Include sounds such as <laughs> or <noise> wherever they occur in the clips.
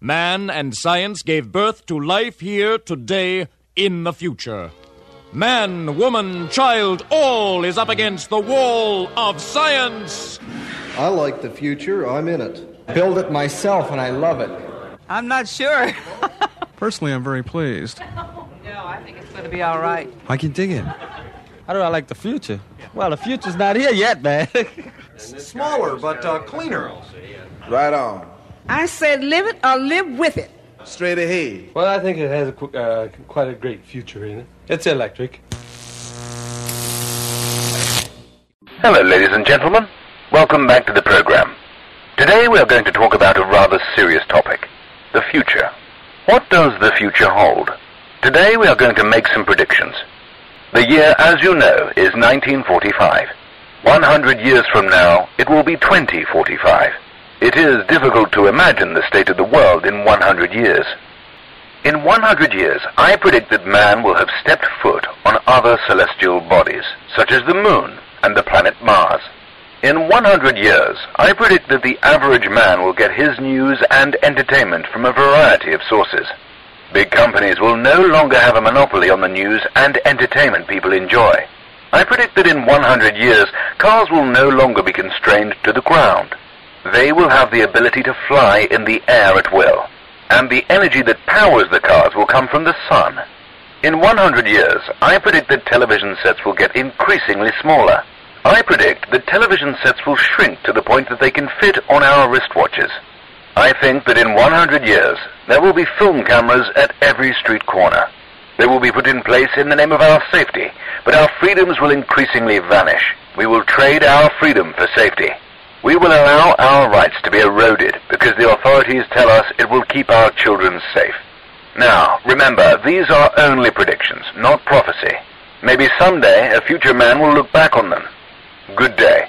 Man and science gave birth to life here today in the future. Man, woman, child, all is up against the wall of science. I like the future. I'm in it. Build it myself and I love it. I'm not sure. <laughs> Personally, I'm very pleased. <laughs> no, I think it's going to be all right. I can dig it. How do I like the future? Well, the future's not here yet, man. <laughs> Smaller, but uh, cleaner. Right on. I said live it or live with it. Straight ahead. Well, I think it has a, qu- uh, quite a great future in it. It's electric. Hello, ladies and gentlemen. Welcome back to the program. Today we are going to talk about a rather serious topic the future. What does the future hold? Today we are going to make some predictions. The year, as you know, is 1945. 100 years from now, it will be 2045. It is difficult to imagine the state of the world in 100 years. In 100 years, I predict that man will have stepped foot on other celestial bodies, such as the moon and the planet Mars. In 100 years, I predict that the average man will get his news and entertainment from a variety of sources. Big companies will no longer have a monopoly on the news and entertainment people enjoy. I predict that in 100 years, cars will no longer be constrained to the ground. They will have the ability to fly in the air at will, and the energy that powers the cars will come from the sun. In 100 years, I predict that television sets will get increasingly smaller. I predict that television sets will shrink to the point that they can fit on our wristwatches. I think that in 100 years, there will be film cameras at every street corner. They will be put in place in the name of our safety, but our freedoms will increasingly vanish. We will trade our freedom for safety. We will allow our rights to be eroded because the authorities tell us it will keep our children safe. Now, remember, these are only predictions, not prophecy. Maybe someday a future man will look back on them. Good day.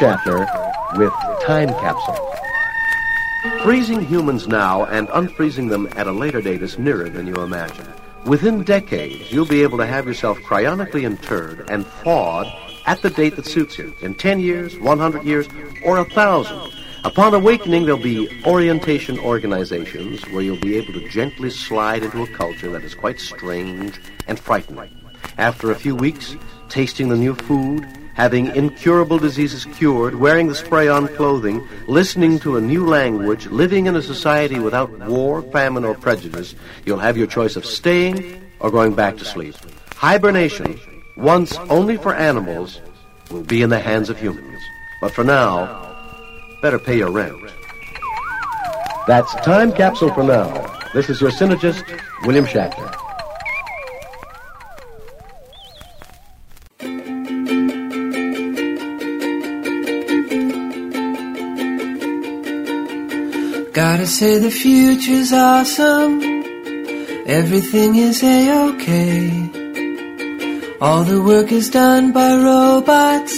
Shatner with Time Capsule. Freezing humans now and unfreezing them at a later date is nearer than you imagine. Within decades, you'll be able to have yourself cryonically interred and thawed at the date that suits you. In 10 years, 100 years, or a 1,000. Upon awakening, there'll be orientation organizations where you'll be able to gently slide into a culture that is quite strange and frightening. After a few weeks, tasting the new food, having incurable diseases cured, wearing the spray-on clothing, listening to a new language, living in a society without war, famine, or prejudice, you'll have your choice of staying or going back to sleep. Hibernation, once only for animals, will be in the hands of humans. But for now, better pay your rent. That's Time Capsule for now. This is your synergist, William Shatner. Gotta say the future's awesome. Everything is a-okay. All the work is done by robots.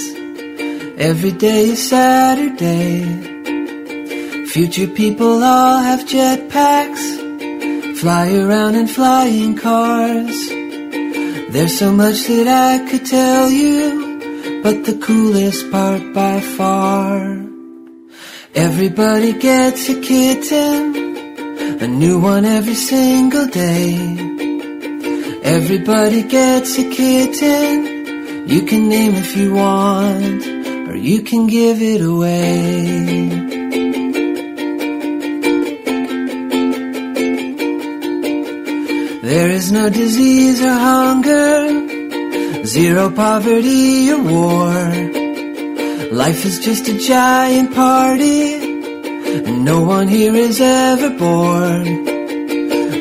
Every day is Saturday. Future people all have jetpacks. Fly around in flying cars. There's so much that I could tell you, but the coolest part by far. Everybody gets a kitten, a new one every single day. Everybody gets a kitten. You can name if you want, or you can give it away. There is no disease or hunger, zero poverty or war. Life is just a giant party, and no one here is ever bored.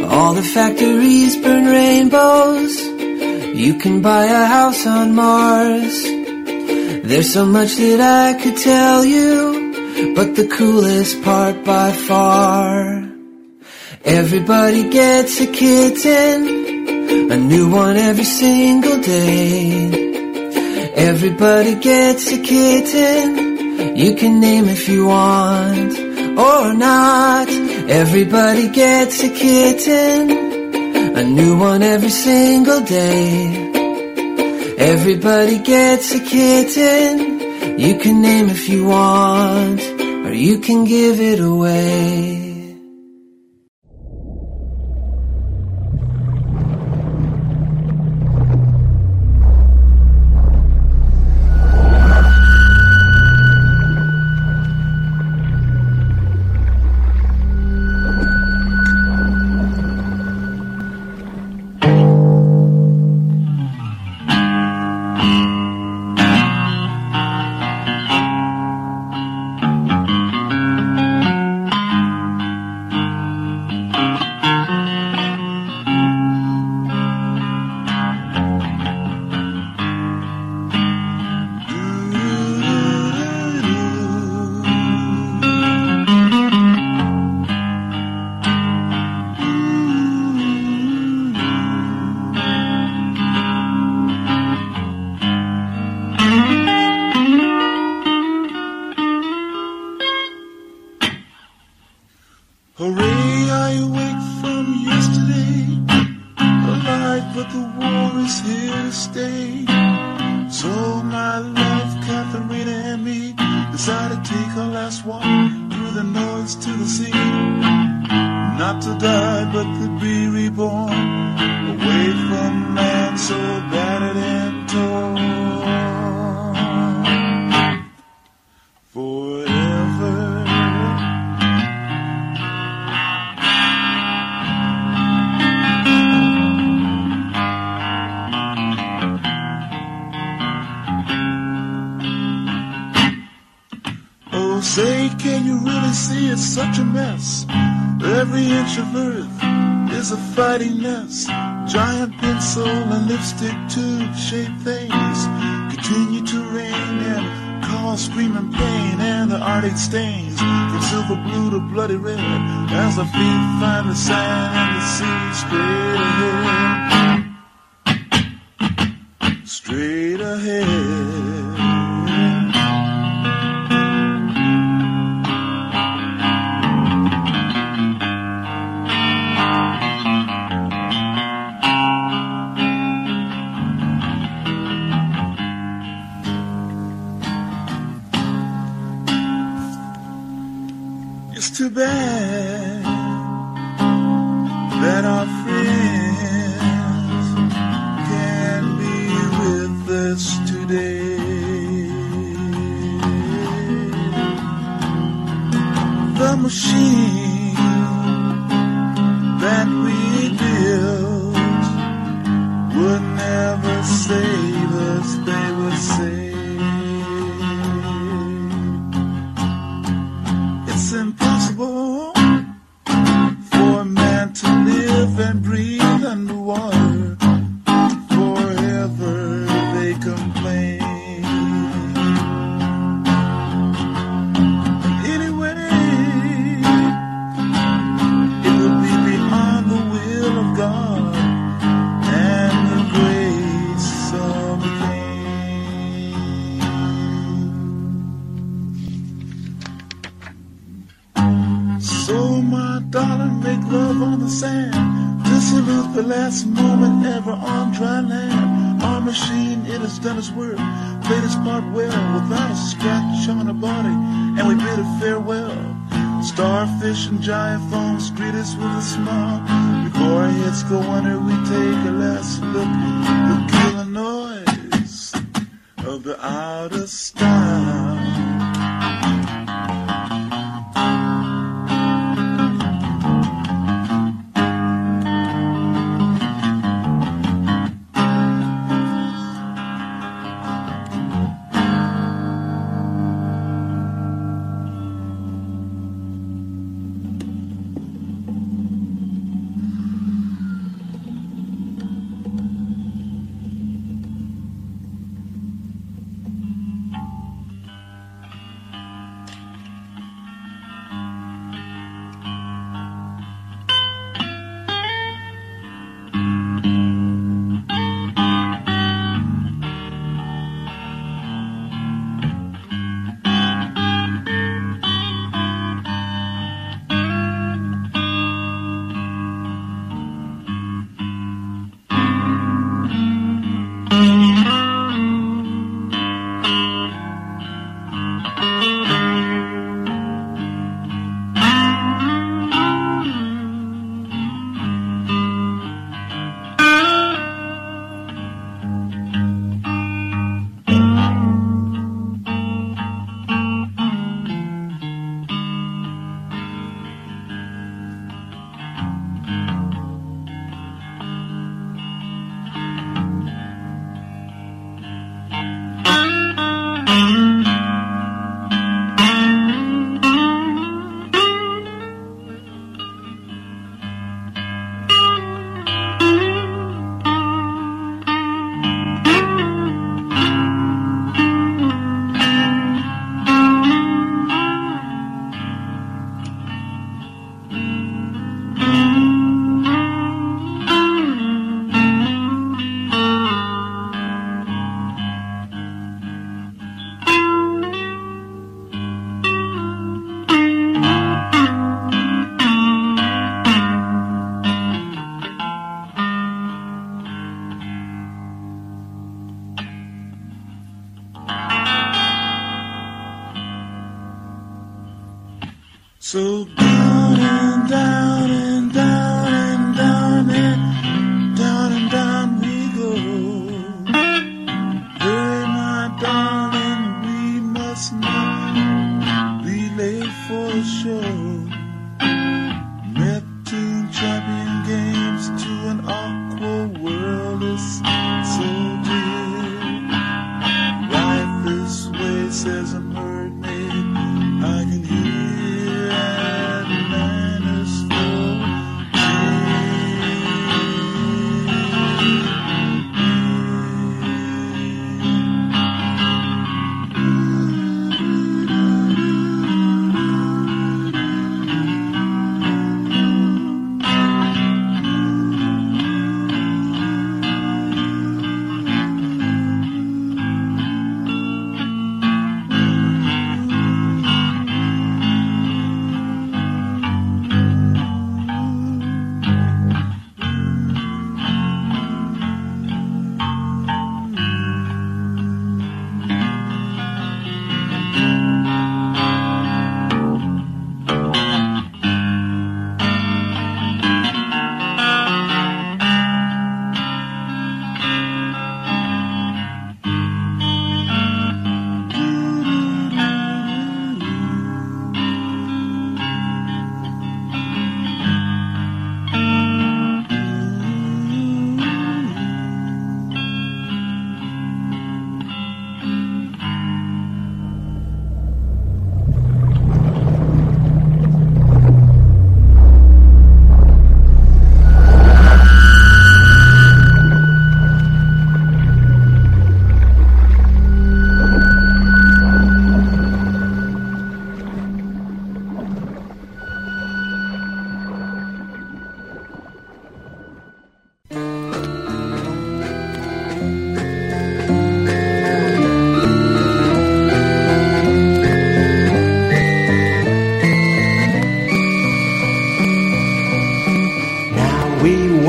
All the factories burn rainbows, you can buy a house on Mars. There's so much that I could tell you, but the coolest part by far. Everybody gets a kitten, a new one every single day. Everybody gets a kitten, you can name if you want or not. Everybody gets a kitten, a new one every single day. Everybody gets a kitten, you can name if you want or you can give it away. Feet find the sand would never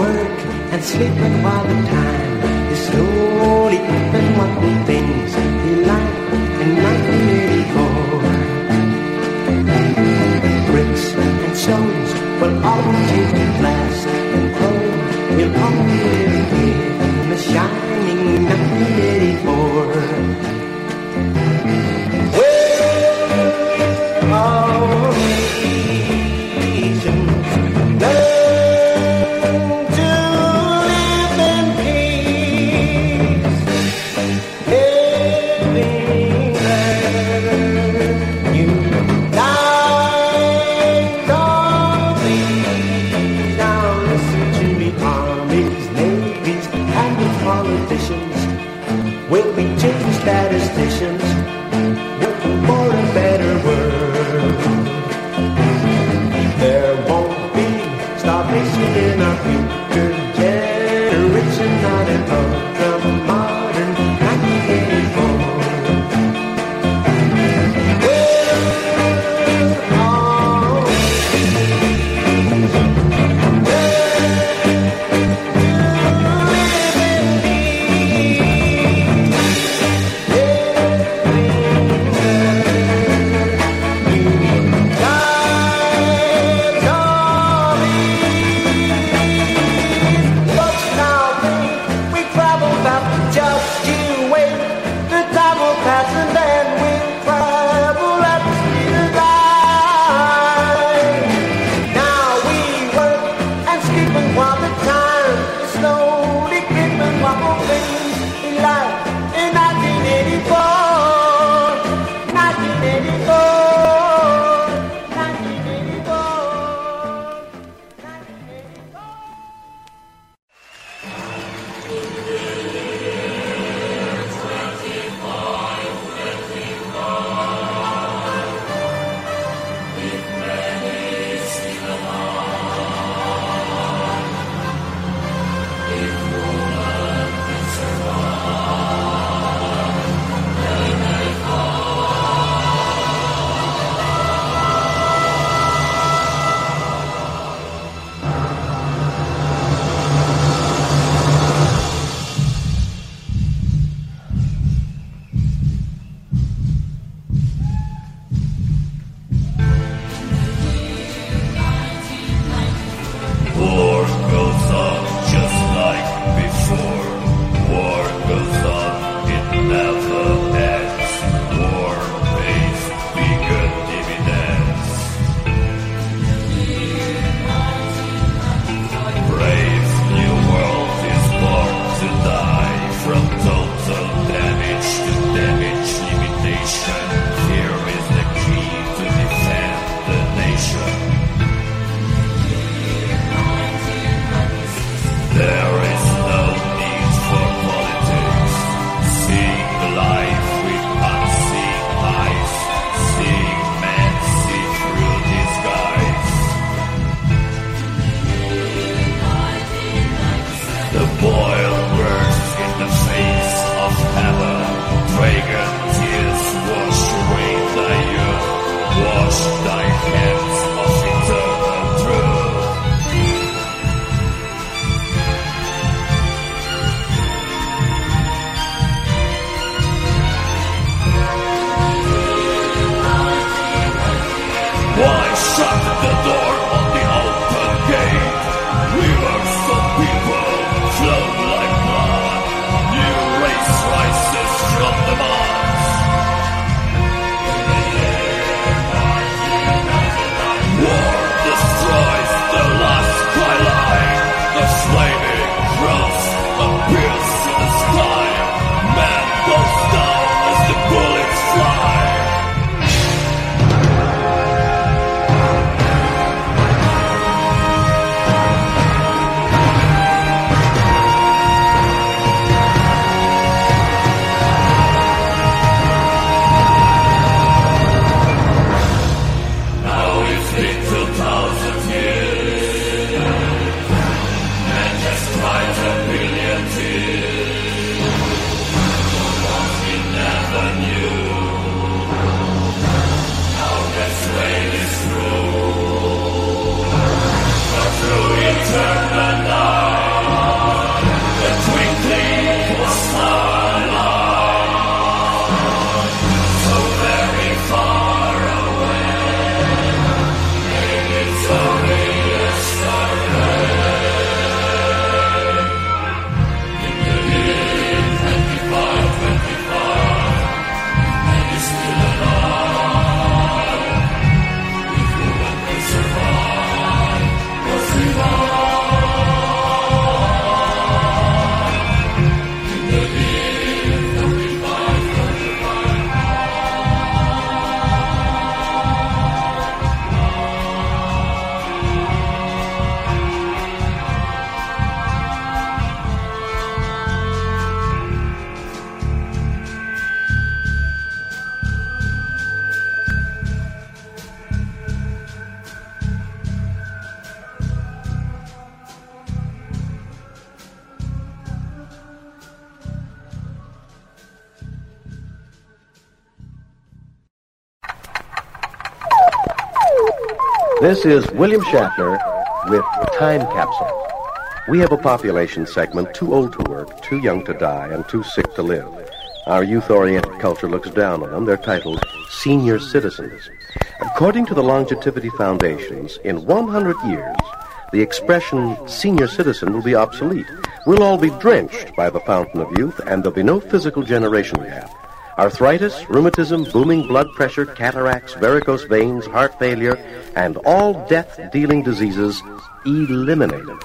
work and sleeping while the time. Is slowly eating what things This is William Shatner with Time Capsule. We have a population segment too old to work, too young to die, and too sick to live. Our youth-oriented culture looks down on them. They're titled senior citizens. According to the Longevity Foundations, in 100 years, the expression senior citizen will be obsolete. We'll all be drenched by the fountain of youth, and there'll be no physical generation gap. Arthritis, rheumatism, booming blood pressure, cataracts, varicose veins, heart failure, and all death-dealing diseases eliminated.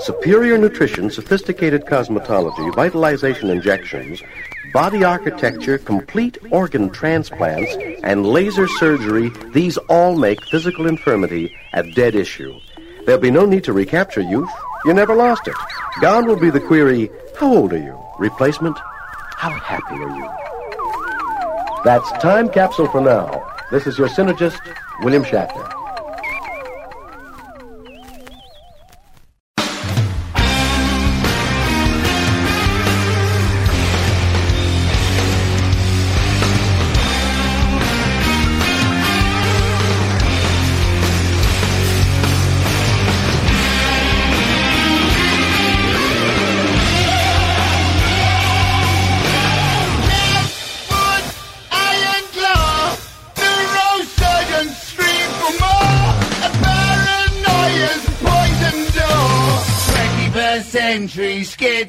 Superior nutrition, sophisticated cosmetology, vitalization injections, body architecture, complete organ transplants, and laser surgery, these all make physical infirmity a dead issue. There'll be no need to recapture youth. You never lost it. Gone will be the query, how old are you? Replacement, how happy are you? That's Time Capsule for now. This is your synergist, William Shatner. Century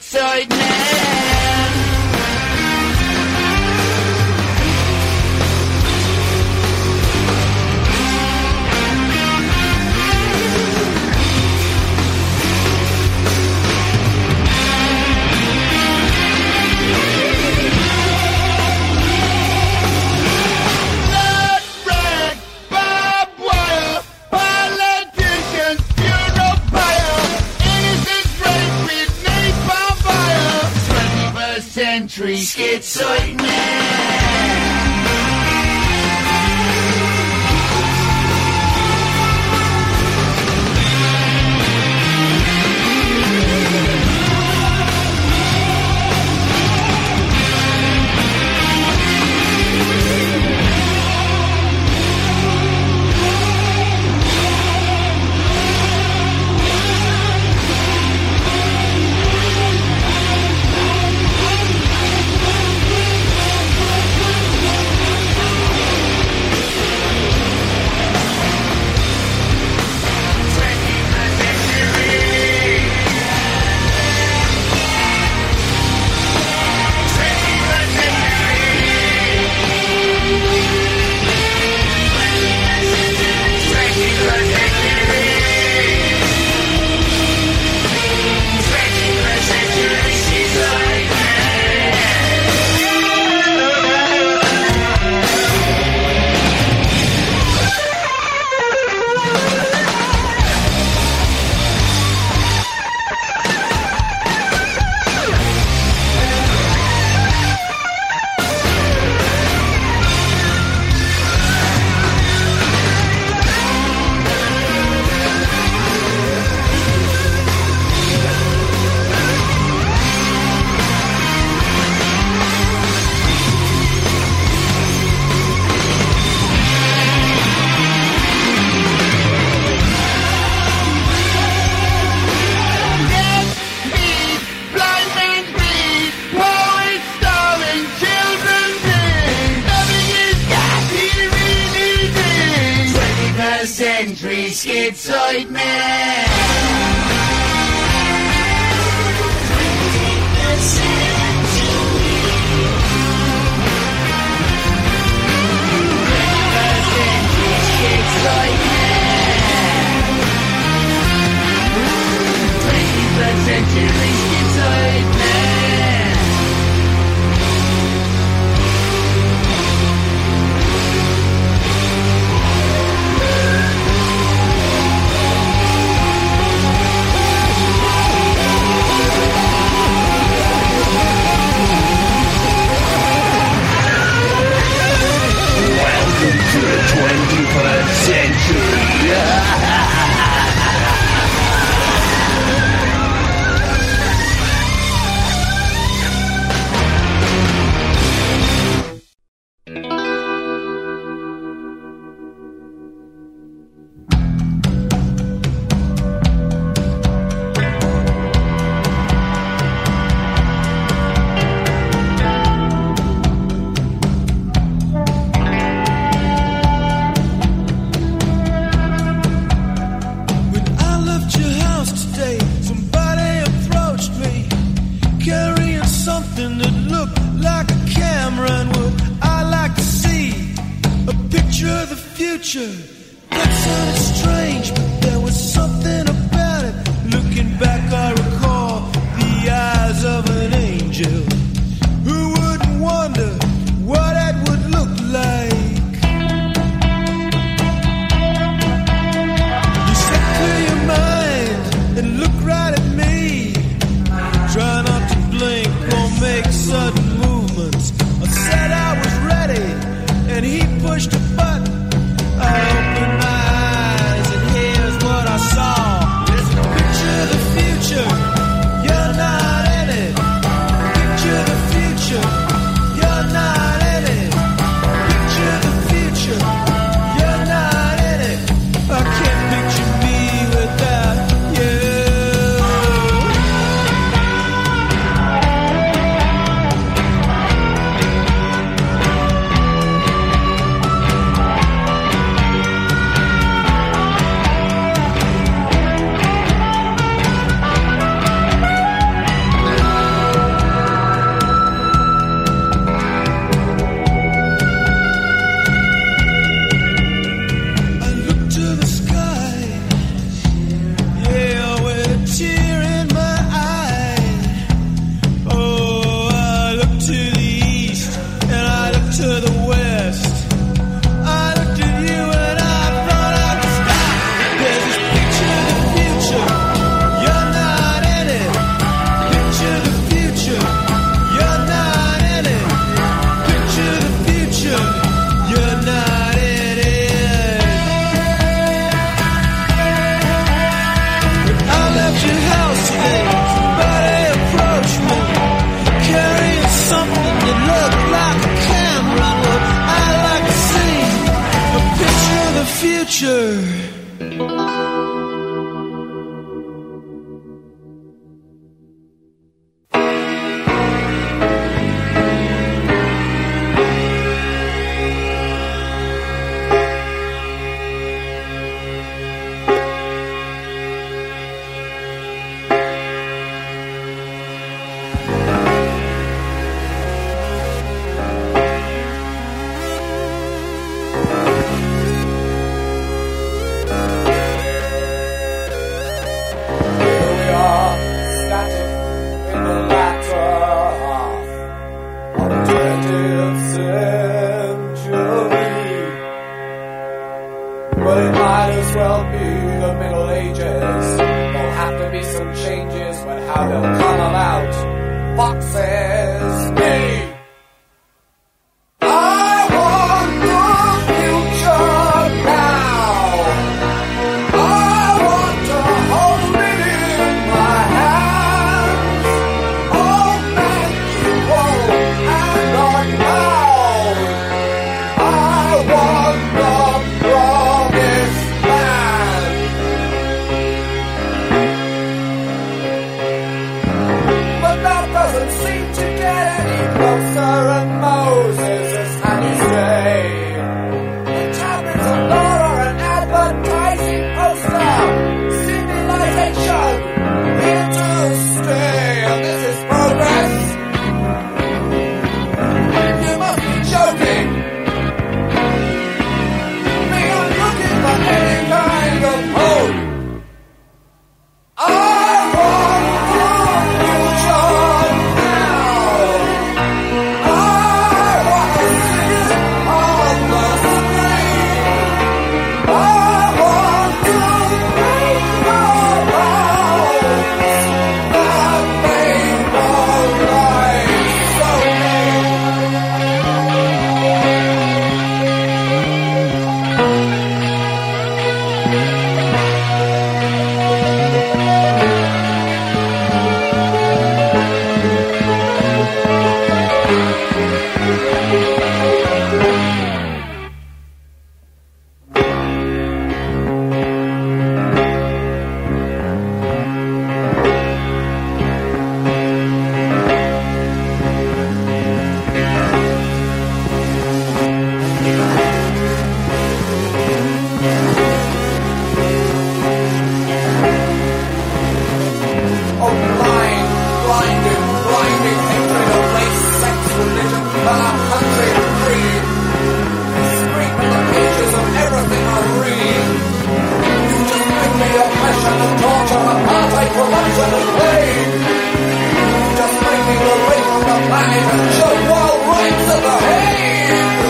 life, the wall rights of the hand.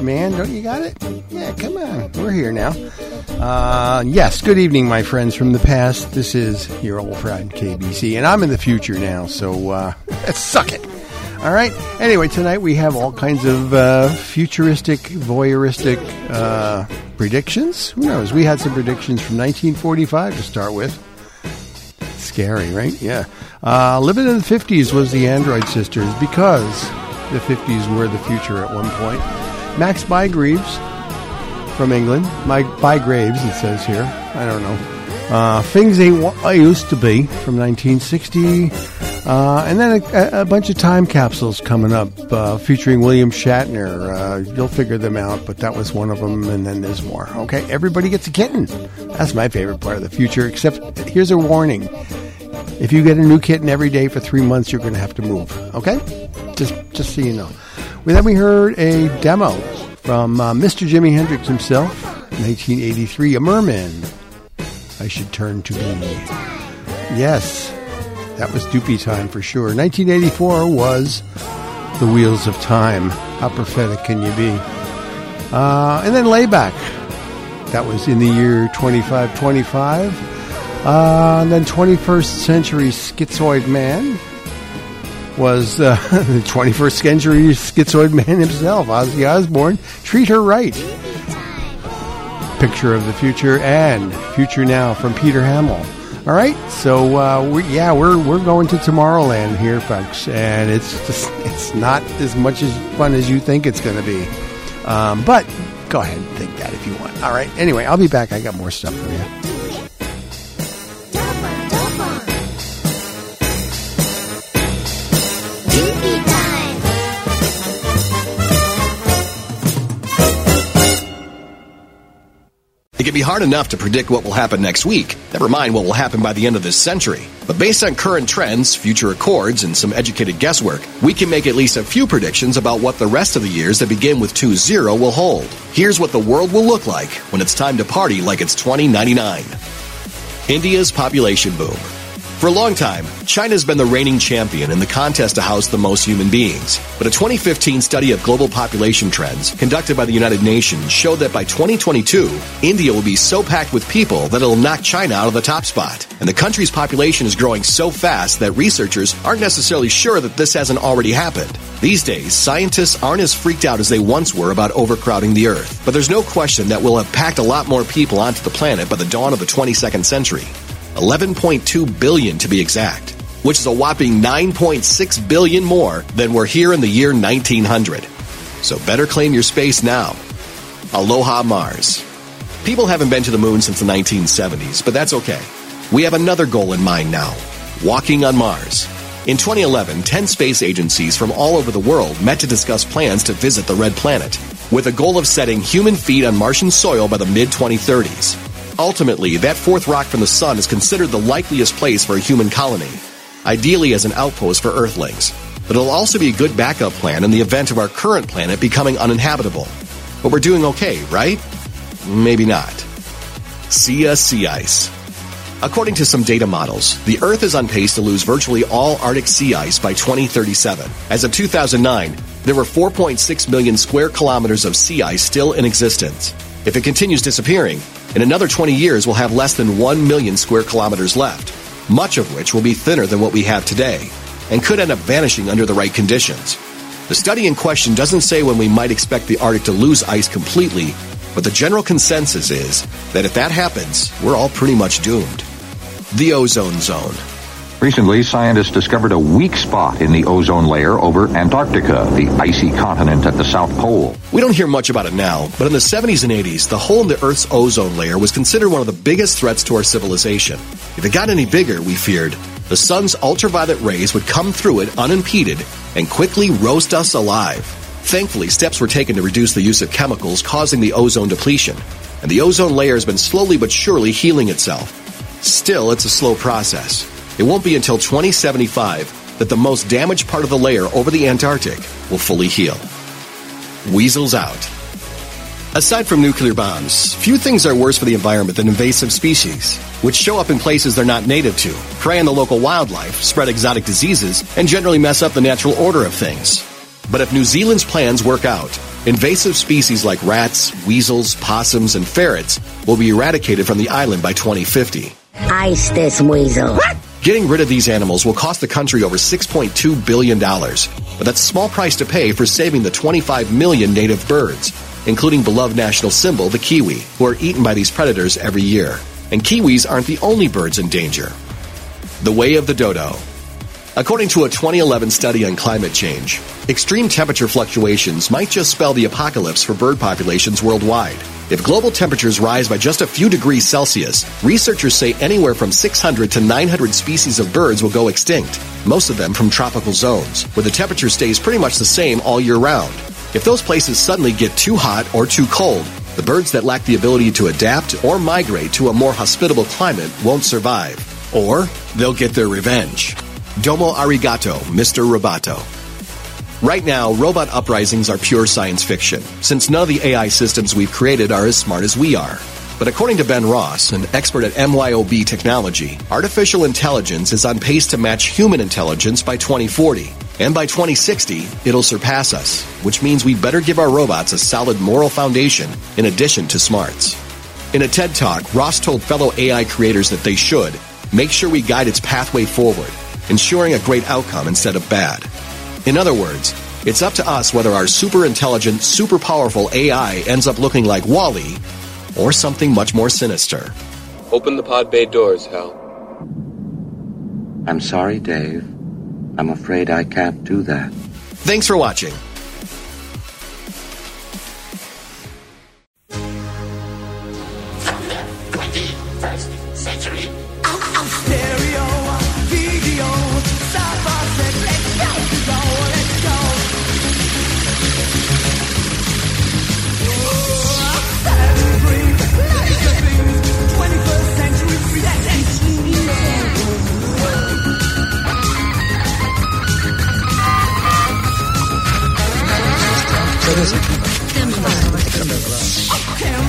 Man. Don't you got it? Yeah, come on. We're here now. Uh, yes, good evening, my friends from the past. This is your old friend KBC, and I'm in the future now, so uh, <laughs> suck it. All right. Anyway, tonight we have all kinds of uh, futuristic, voyeuristic uh, predictions. Who knows? We had some predictions from 1945 to start with. Scary, right? Yeah. Uh, living in the 50s was the Android Sisters because the 50s were the future at one point. Max Bygraves from England. Mike Bygraves, it says here. I don't know. Uh, Things Ain't What I Used to Be from 1960. Uh, and then a, a, bunch of time capsules coming up uh, featuring William Shatner. Uh, you'll figure them out, but that was one of them, and then there's more. Okay, everybody gets a kitten. That's my favorite part of the future, except here's a warning. If you get a new kitten every day for three months, you're going to have to move. Okay? Just, just so you know. Well, then we heard a demo from uh, Mr. Jimi Hendrix himself, 1983, A Merman. I should turn to be. Yes, that was Doopee time for sure. 1984 was The Wheels of Time. How prophetic can you be? Uh, and then Laibach. That was in the year 2525. Uh, and then 21st Century Schizoid Man was uh, <laughs> the 21st Century Schizoid Man himself, Ozzy Osbourne. Treat Her Right. Picture of the Future and Future Now from Peter Hamill. All right, so uh, we, yeah, we're we're going to Tomorrowland here, folks, and it's just it's not as much as fun as you think it's going to be. Um, but go ahead and think that if you want. All right. Anyway, I'll be back. I got more stuff for you. Hard enough to predict what will happen next week, never mind what will happen by the end of this century. But based on current trends, future accords, and some educated guesswork, we can make at least a few predictions about what the rest of the years that begin with 2-0 will hold. Here's what the world will look like when it's time to party like it's 2099. India's population boom. For a long time, China's been the reigning champion in the contest to house the most human beings. But a 2015 study of global population trends conducted by the United Nations showed that by 2022, India will be so packed with people that it'll knock China out of the top spot. And the country's population is growing so fast that researchers aren't necessarily sure that this hasn't already happened. These days, scientists aren't as freaked out as they once were about overcrowding the Earth. But there's no question that we'll have packed a lot more people onto the planet by the dawn of the 22nd century. 11.2 billion to be exact, which is a whopping 9.6 billion more than were here in the year 1900. So better claim your space now. Aloha Mars. People haven't been to the moon since the 1970s, but that's okay. We have another goal in mind now walking on Mars. In 2011, 10 space agencies from all over the world met to discuss plans to visit the red planet, with a goal of setting human feet on Martian soil by the mid 2030s. Ultimately, that fourth rock from the sun is considered the likeliest place for a human colony, ideally as an outpost for Earthlings. But it'll also be a good backup plan in the event of our current planet becoming uninhabitable. But we're doing okay, right? Maybe not. See Sea sea ice. According to some data models, the Earth is on pace to lose virtually all Arctic sea ice by 2037. As of 2009, there were 4.6 million square kilometers of sea ice still in existence. If it continues disappearing, in another 20 years we'll have less than 1 million square kilometers left, much of which will be thinner than what we have today, and could end up vanishing under the right conditions. The study in question doesn't say when we might expect the Arctic to lose ice completely, but the general consensus is that if that happens, we're all pretty much doomed. The ozone zone. Recently, scientists discovered a weak spot in the ozone layer over Antarctica, the icy continent at the South Pole. We don't hear much about it now, but in the 70s and 80s, the hole in the Earth's ozone layer was considered one of the biggest threats to our civilization. If it got any bigger, we feared, the sun's ultraviolet rays would come through it unimpeded and quickly roast us alive. Thankfully, steps were taken to reduce the use of chemicals causing the ozone depletion, and the ozone layer has been slowly but surely healing itself. Still, it's a slow process. It won't be until 2075 that the most damaged part of the layer over the Antarctic will fully heal. Weasels out. Aside from nuclear bombs, few things are worse for the environment than invasive species, which show up in places they're not native to, prey on the local wildlife, spread exotic diseases, and generally mess up the natural order of things. But if New Zealand's plans work out, invasive species like rats, weasels, possums, and ferrets will be eradicated from the island by 2050. Ice this weasel. Getting rid of these animals will cost the country over $6.2 billion, but that's a small price to pay for saving the 25 million native birds, including beloved national symbol, the kiwi, who are eaten by these predators every year. And kiwis aren't the only birds in danger. The way of the dodo. According to a 2011 study on climate change, extreme temperature fluctuations might just spell the apocalypse for bird populations worldwide. If global temperatures rise by just a few degrees Celsius, researchers say anywhere from 600 to 900 species of birds will go extinct, most of them from tropical zones, where the temperature stays pretty much the same all year round. If those places suddenly get too hot or too cold, the birds that lack the ability to adapt or migrate to a more hospitable climate won't survive. Or they'll get their revenge. Domo arigato, Mr. Roboto. Right now, robot uprisings are pure science fiction, since none of the AI systems we've created are as smart as we are. But according to Ben Ross, an expert at MYOB technology, artificial intelligence is on pace to match human intelligence by 2040. And by 2060, it'll surpass us, which means we better give our robots a solid moral foundation in addition to smarts. In a TED Talk, Ross told fellow AI creators that they should make sure we guide its pathway forward, ensuring a great outcome instead of bad. In other words, it's up to us whether our super intelligent, super powerful AI ends up looking like WALL-E or something much more sinister. Open the pod bay doors, Hal. I'm sorry, Dave. I'm afraid I can't do that. Thanks for watching. century. Stereo, video, Time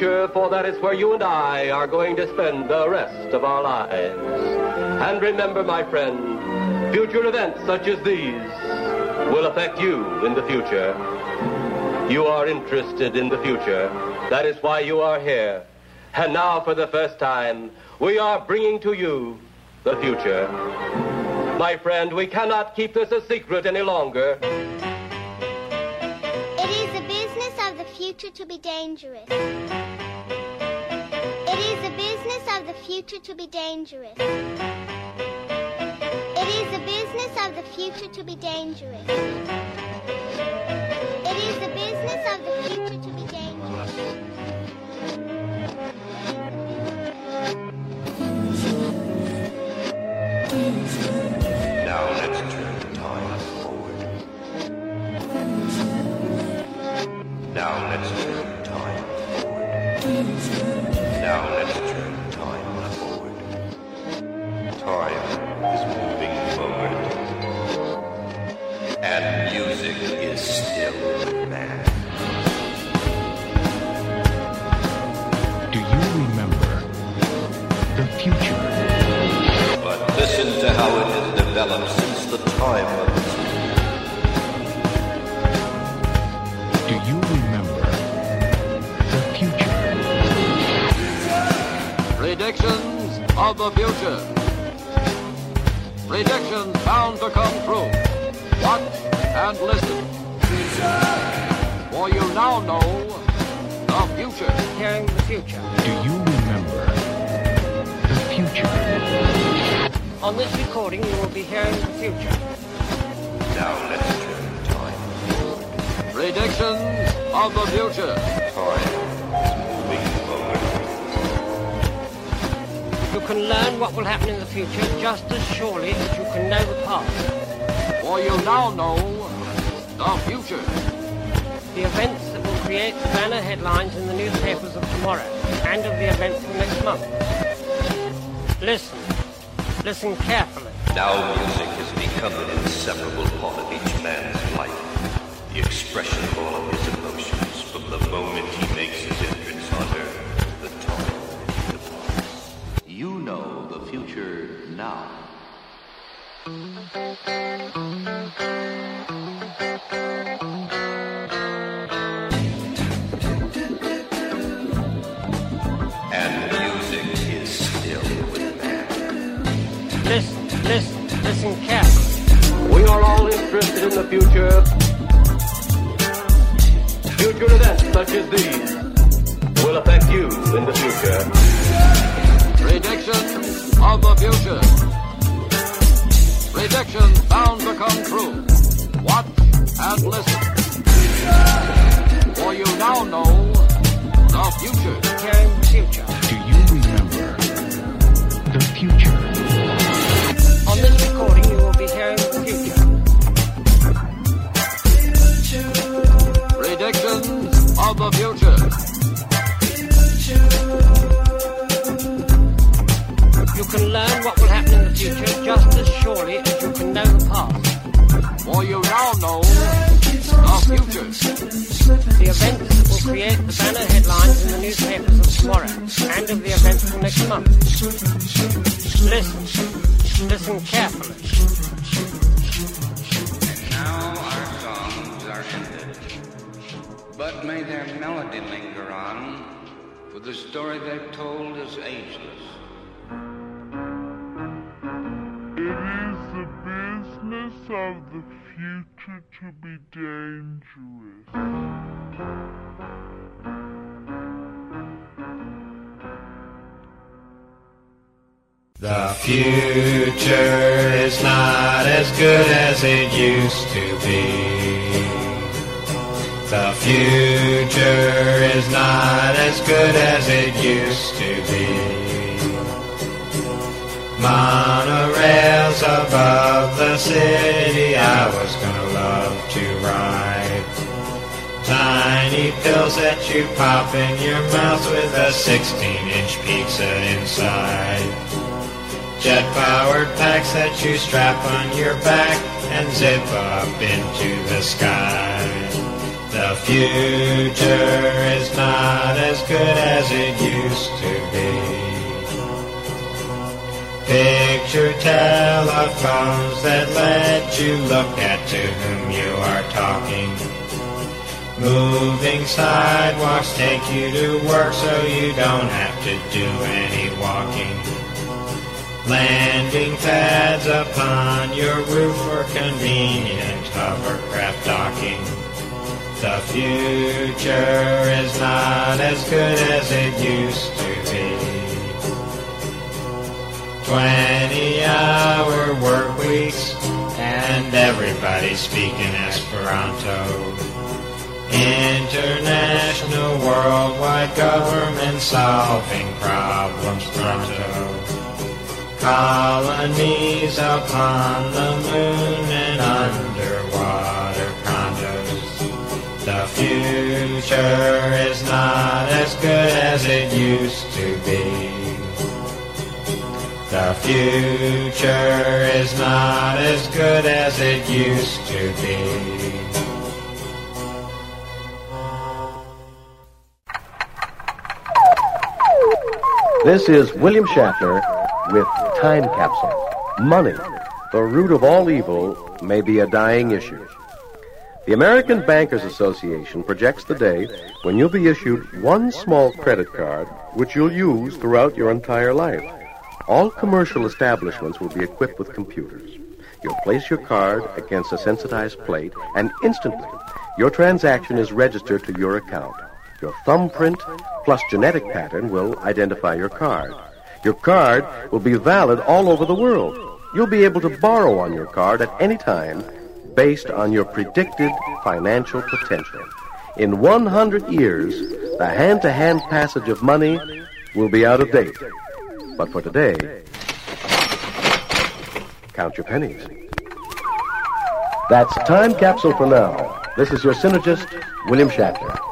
future, for that is where you and I are going to spend the rest of our lives. And remember, my friend, future events such as these will affect you in the future. You are interested in the future. That is why you are here. And now, for the first time, we are bringing to you the future. My friend, we cannot keep this a secret any longer. It is the business of the future to be dangerous. The future to be dangerous. It is the business of the future to be dangerous. Developed since the time of its Do you remember the future? Predictions of the future. Predictions bound to come true. Watch and listen. For you now know the future. Hearing the future. Do you remember the future? On this recording, you will be hearing the future. Now let's turn time. Predictions of the future. Time is moving forward. You can learn what will happen in the future just as surely as you can know the past. For you now know the future. The events that will create the banner headlines in the newspapers of tomorrow and of the events of next month. Listen. Listen carefully. Now music has become an inseparable part of each man's life. The expression of all of his emotions from the moment he makes his entrance on earth, the time, the past. You know the future now. Listen, listen, listen carefully. We are all interested in the future. Future events such as these will affect you in the future. Predictions of the future. Predictions bound to come true. Watch and listen. For you now know the future. Hearing the future. Do you remember the future? Can learn what will happen in the future just as surely as you can know the past. For you now know our futures. The events that will create the banner headlines in the newspapers of tomorrow and of the events of next month. Listen. Listen carefully. And now our songs are ended. But may their melody linger on, for the story they've told is ageless. Is the business of the future to be dangerous. The future is not as good as it used to be. The future is not as good as it used to be. Monorails above the city I was gonna love to ride. Tiny pills that you pop in your mouth with a 16 inch pizza inside. Jet powered packs that you strap on your back and zip up into the sky. The future is not as good as it used to be. Picture telephones that let you look at to whom you are talking. Moving sidewalks take you to work so you don't have to do any walking. Landing pads upon your roof for convenient hovercraft docking. The future is not as good as it used to be. 20 hour work weeks and everybody speaking Esperanto. International worldwide government solving problems pronto. Colonies upon the moon and underwater condos. The future is not as good as it used to be. The future is not as good as it used to be. This is William Shatner with Time Capsule. Money, the root of all evil, may be a dying issue. The American Bankers Association projects the day when you'll be issued one small credit card which you'll use throughout your entire life. All commercial establishments will be equipped with computers. You'll place your card against a sensitized plate, and instantly your transaction is registered to your account. Your thumbprint plus genetic pattern will identify your card. Your card will be valid all over the world. You'll be able to borrow on your card at any time based on your predicted financial potential. In 100 years, the hand-to-hand passage of money will be out of date. But for today, count your pennies. That's Time Capsule for now. This is your synergist, William Shatner.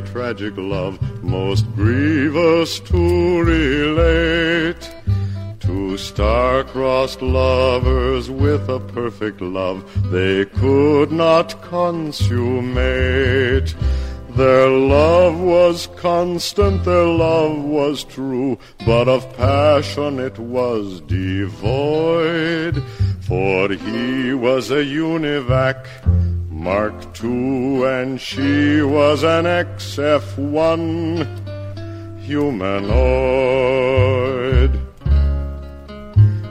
Very tragic love, most grievous to relate. Two star-crossed lovers with a perfect love they could not consummate. Their love was constant, their love was true, but of passion it was devoid. For he was a univac, Mark II, and she was an XF1 humanoid.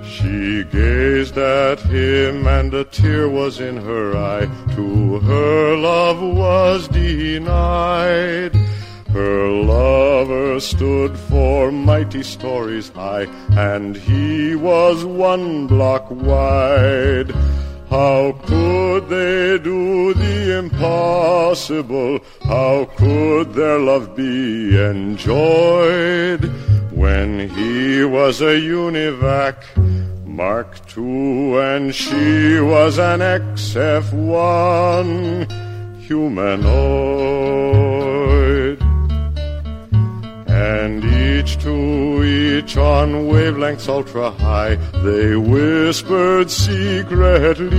She gazed at him, and a tear was in her eye. To her love was denied. Her lover stood for mighty stories high, and he was one block wide. How could they do the impossible? How could their love be enjoyed when he was a univac? Mark II, and she was an XF1 humanoid. And each to each on wavelengths ultra high, they whispered secretly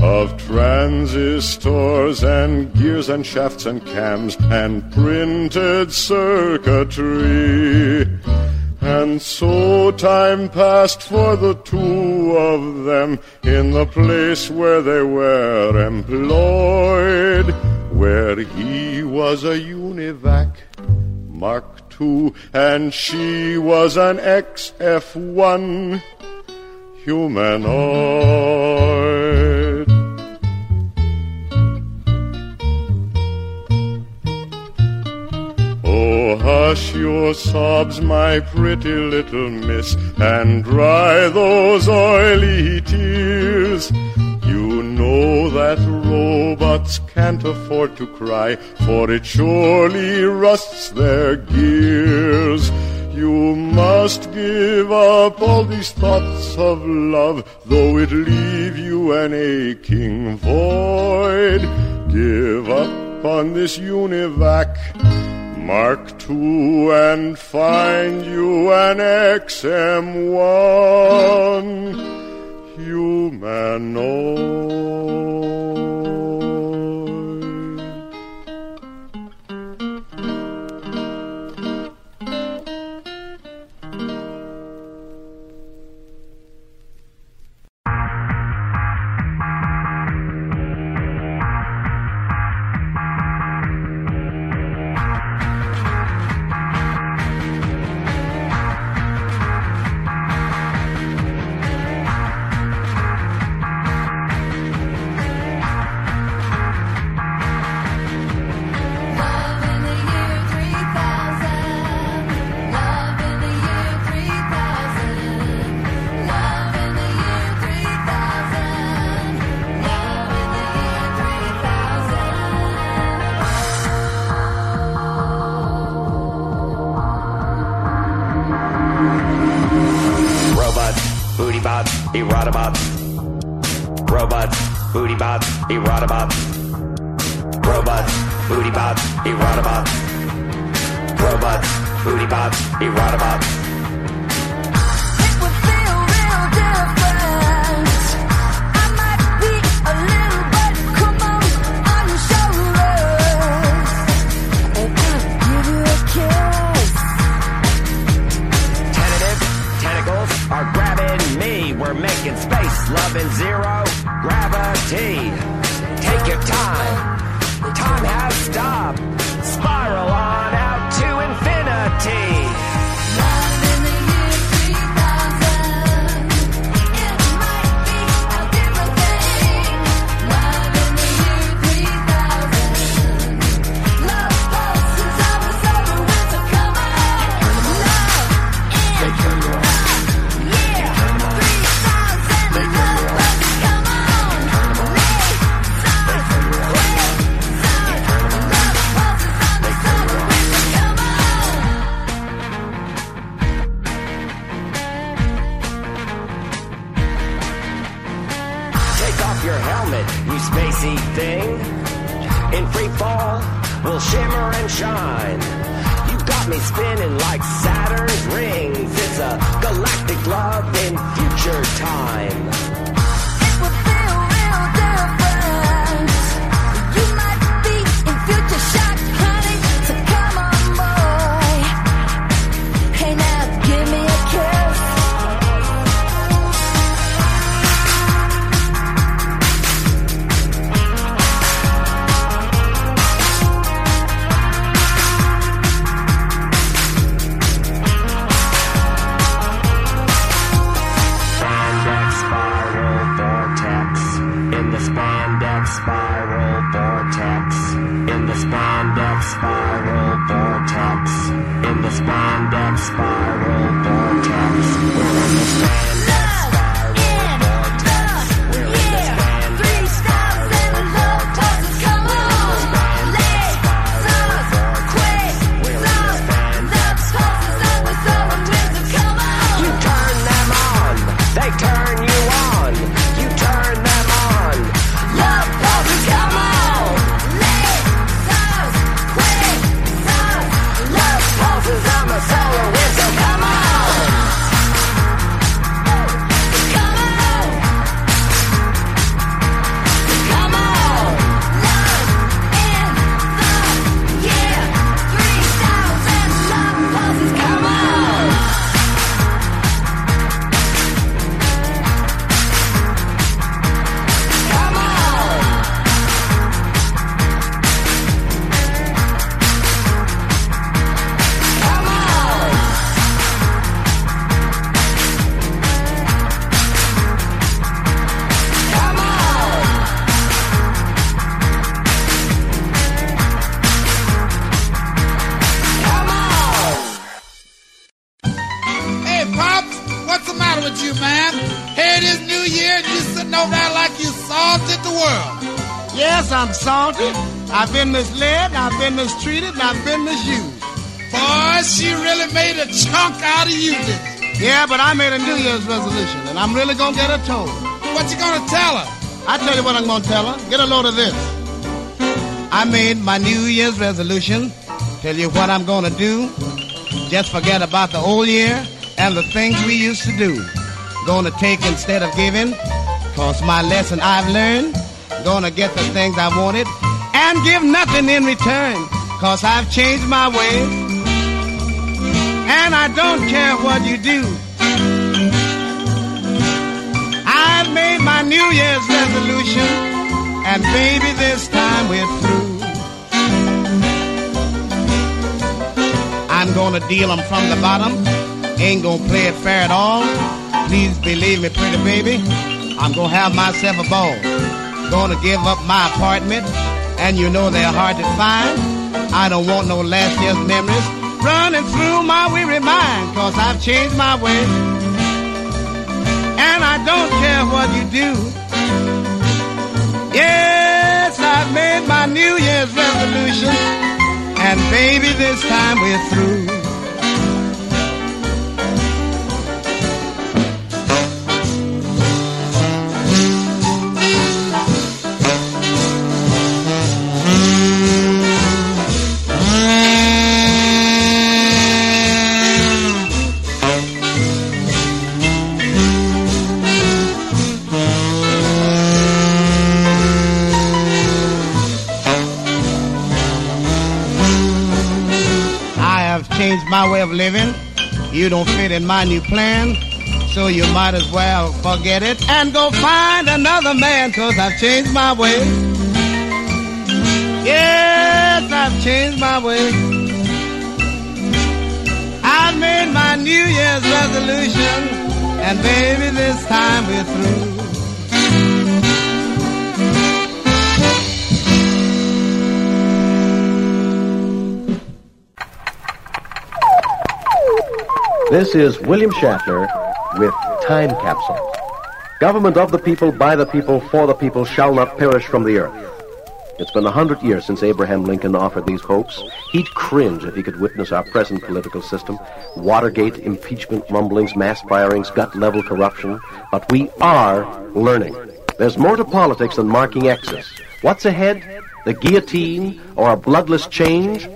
of transistors and gears and shafts and cams and printed circuitry. And so time passed for the two of them in the place where they were employed, where he was a univac, Mark II, and she was an XF1 humanoid. Oh, hush your sobs, my pretty little miss, and dry those oily tears. You know that robots can't afford to cry, for it surely rusts their gears. You must give up all these thoughts of love, though it leave you an aching void. Give up on this univac. Mark II and find you an XM1 humanoid. Oh. Erotobots. Robots, shine. You got me spinning like Saturn's rings. It's a galactic love in future time. A chunk out of you? Yeah, but I made a New Year's resolution, and I'm really gonna get her told. What you gonna tell her? I tell you what I'm gonna tell her. Get a load of this. I made my New Year's resolution. Tell you what I'm gonna do. Just forget about the old year and the things we used to do. Gonna take instead of giving, cause my lesson I've learned. Gonna get the things I wanted and give nothing in return, cause I've changed my ways. And I don't care what you do. I've made my New Year's resolution, and baby, this time we're through. I'm gonna deal 'em from the bottom, ain't gonna play it fair at all. Please believe me, pretty baby, I'm gonna have myself a ball. Gonna give up my apartment, and you know they're hard to find. I don't want no last year's memories running through my weary mind, cause I've changed my ways. And I don't care what you do. Yes, I've made my New Year's resolution, and baby, this time we're through. Way of living. You don't fit in my new plan. So you might as well forget it and go find another man, cause I've changed my way. Yes, I've changed my way. I've made my New Year's resolution, and baby, this time we're through. This is William Shatner with Time Capsule. Government of the people, by the people, for the people shall not perish from the earth. It's been a hundred years since Abraham Lincoln offered these hopes. He'd cringe if he could witness our present political system. Watergate, impeachment rumblings, mass firings, gut-level corruption. But we are learning. There's more to politics than marking X's. What's ahead? the guillotine, or a bloodless change?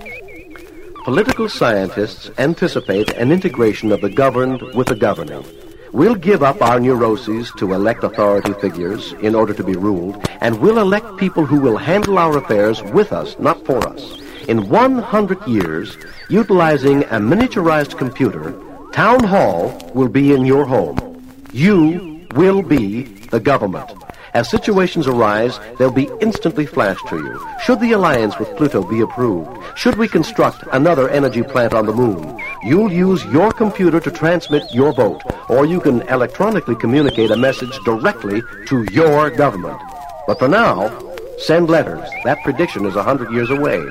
Political scientists anticipate an integration of the governed with the governing. We'll give up our neuroses to elect authority figures in order to be ruled, and we'll elect people who will handle our affairs with us, not for us. In 100 years, utilizing a miniaturized computer, Town Hall will be in your home. You will be the government. As situations arise, they'll be instantly flashed to you. Should the alliance with Pluto be approved, should we construct another energy plant on the moon, you'll use your computer to transmit your vote, or you can electronically communicate a message directly to your government. But for now, send letters. That prediction is a hundred years away.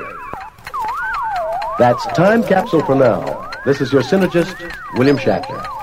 That's Time Capsule for now. This is your synergist, William Shatner.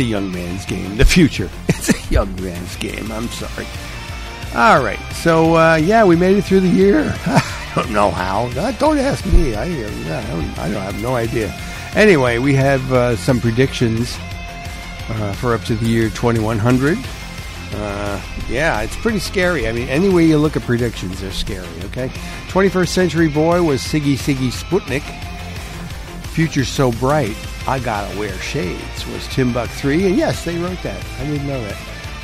A young man's game. The future. <laughs> It's a young man's game. I'm sorry. All right. So, uh, yeah, we made it through the year. <laughs> I don't know how. Uh, Don't ask me. I, uh, I, don't, I don't have no idea. Anyway, we have uh, some predictions uh, for up to the year 2100. Uh, yeah, it's pretty scary. I mean, any way you look at predictions, they're scary, okay? 21st Century Boy was Sigue Sigue Sputnik. Future So Bright, I Gotta Wear Shades was Timbuk 3. And yes, they wrote that. I didn't know that.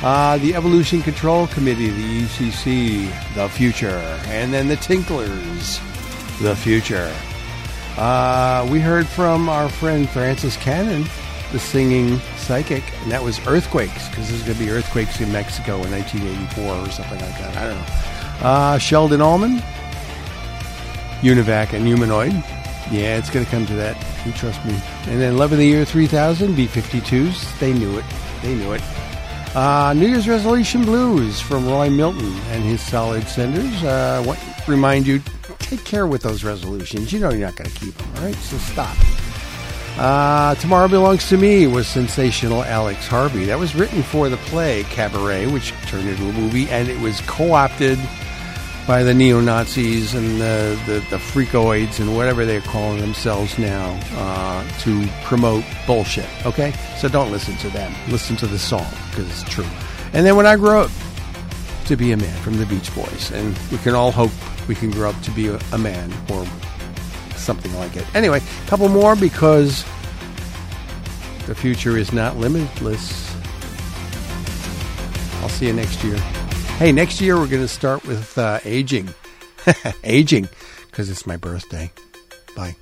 Uh, the Evolution Control Committee, the ECC, The Future. And then the Tinklers, The Future. Uh, we heard from our friend Frances Cannon, the singing psychic, and that was earthquakes, because there's going to be earthquakes in Mexico in 1984 or something like that. I don't know. Uh, Sheldon Allman, Univac and Humanoid. Yeah, it's going to come to that. You trust me. And then Love of the Year 3000, B-52s. They knew it. They knew it. Uh, New Year's Resolution Blues from Roy Milton and his Solid Senders. Uh, what remind you, take care with those resolutions. You know you're not going to keep them, all right? So stop. Uh, Tomorrow Belongs to Me was sensational Alex Harvey. That was written for the play Cabaret, which turned into a movie, and it was co-opted by the neo Nazis and the, the, the freakoids and whatever they're calling themselves now uh, to promote bullshit. Okay? So don't listen to them. Listen to the song because it's true. And then when I grow up to be a man from the Beach Boys, and we can all hope we can grow up to be a, a man or something like it. Anyway, a couple more because the future is not limitless. I'll see you next year. Hey, next year we're going to start with uh, aging. <laughs> aging, because it's my birthday. Bye.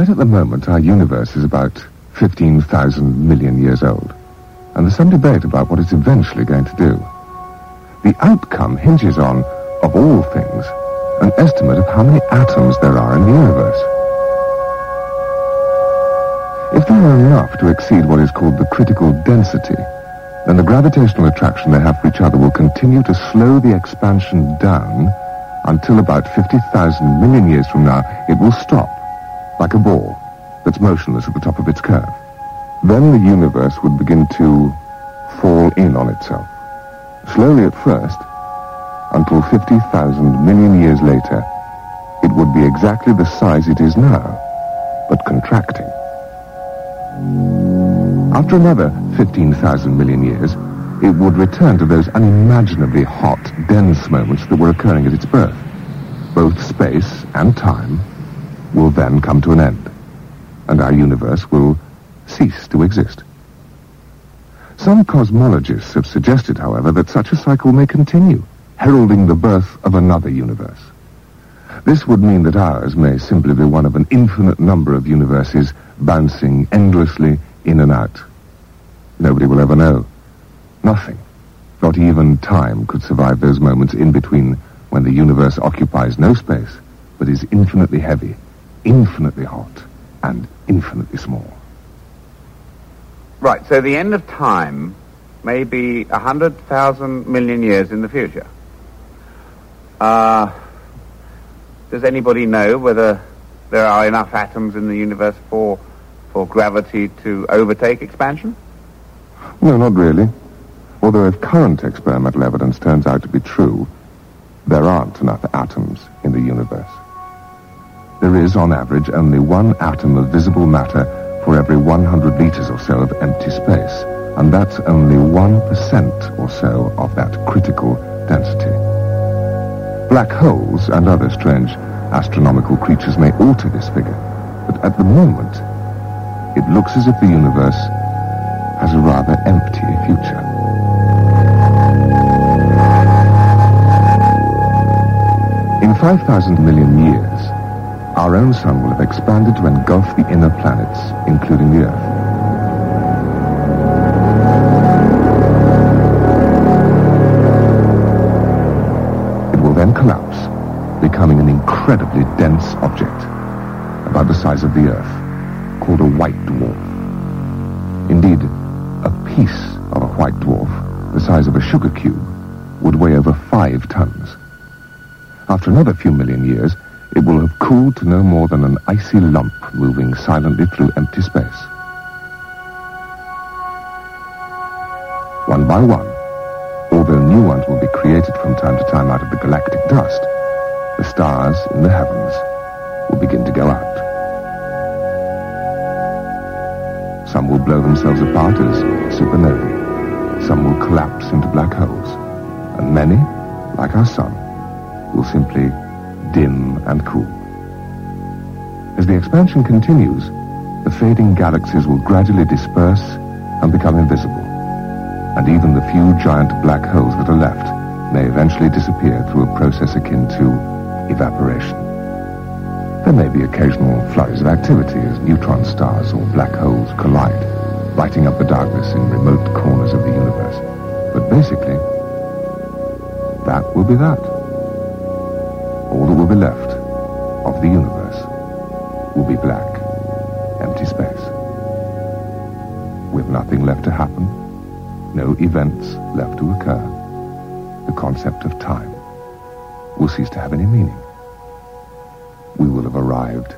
Right at the moment, our universe is about 15,000 million years old, and there's some debate about what it's eventually going to do. The outcome hinges on, of all things, an estimate of how many atoms there are in the universe. If there are enough to exceed what is called the critical density, then the gravitational attraction they have for each other will continue to slow the expansion down until about 50,000 million years from now it will stop, like a ball that's motionless at the top of its curve. Then the universe would begin to fall in on itself. Slowly at first, until 50,000 million years later, it would be exactly the size it is now, but contracting. After another 15,000 million years, it would return to those unimaginably hot, dense moments that were occurring at its birth. Both space and time will then come to an end, and our universe will cease to exist. Some cosmologists have suggested, however, that such a cycle may continue, heralding the birth of another universe. This would mean that ours may simply be one of an infinite number of universes bouncing endlessly in and out. Nobody will ever know. Nothing, not even time, could survive those moments in between when the universe occupies no space, but is infinitely heavy, infinitely hot, and infinitely small. Right, so the end of time may be a hundred thousand million years in the future. Uh, does anybody know whether there are enough atoms in the universe for for gravity to overtake expansion? No, not really. Although if current experimental evidence turns out to be true, there aren't enough atoms in the universe. There is, on average, only one atom of visible matter for every 100 liters or so of empty space, and that's only 1% or so of that critical density. Black holes and other strange astronomical creatures may alter this figure, but at the moment, it looks as if the universe has a rather empty future. In 5,000 million years, our own sun will have expanded to engulf the inner planets, including the Earth. It will then collapse, becoming an incredibly dense object, about the size of the Earth, called a white dwarf. Indeed, a piece of a white dwarf, the size of a sugar cube, would weigh over five tons. After another few million years, it will have cooled to no more than an icy lump moving silently through empty space. One by one, although new ones will be created from time to time out of the galactic dust, the stars in the heavens will begin to go out. Some will blow themselves apart as supernovae. Some will collapse into black holes. And many, like our sun, will simply and cool. As the expansion continues, the fading galaxies will gradually disperse and become invisible. And even the few giant black holes that are left may eventually disappear through a process akin to evaporation. There may be occasional flurries of activity as neutron stars or black holes collide, lighting up the darkness in remote corners of the universe. But basically, that will be that. Concept of time will cease to have any meaning. We will have arrived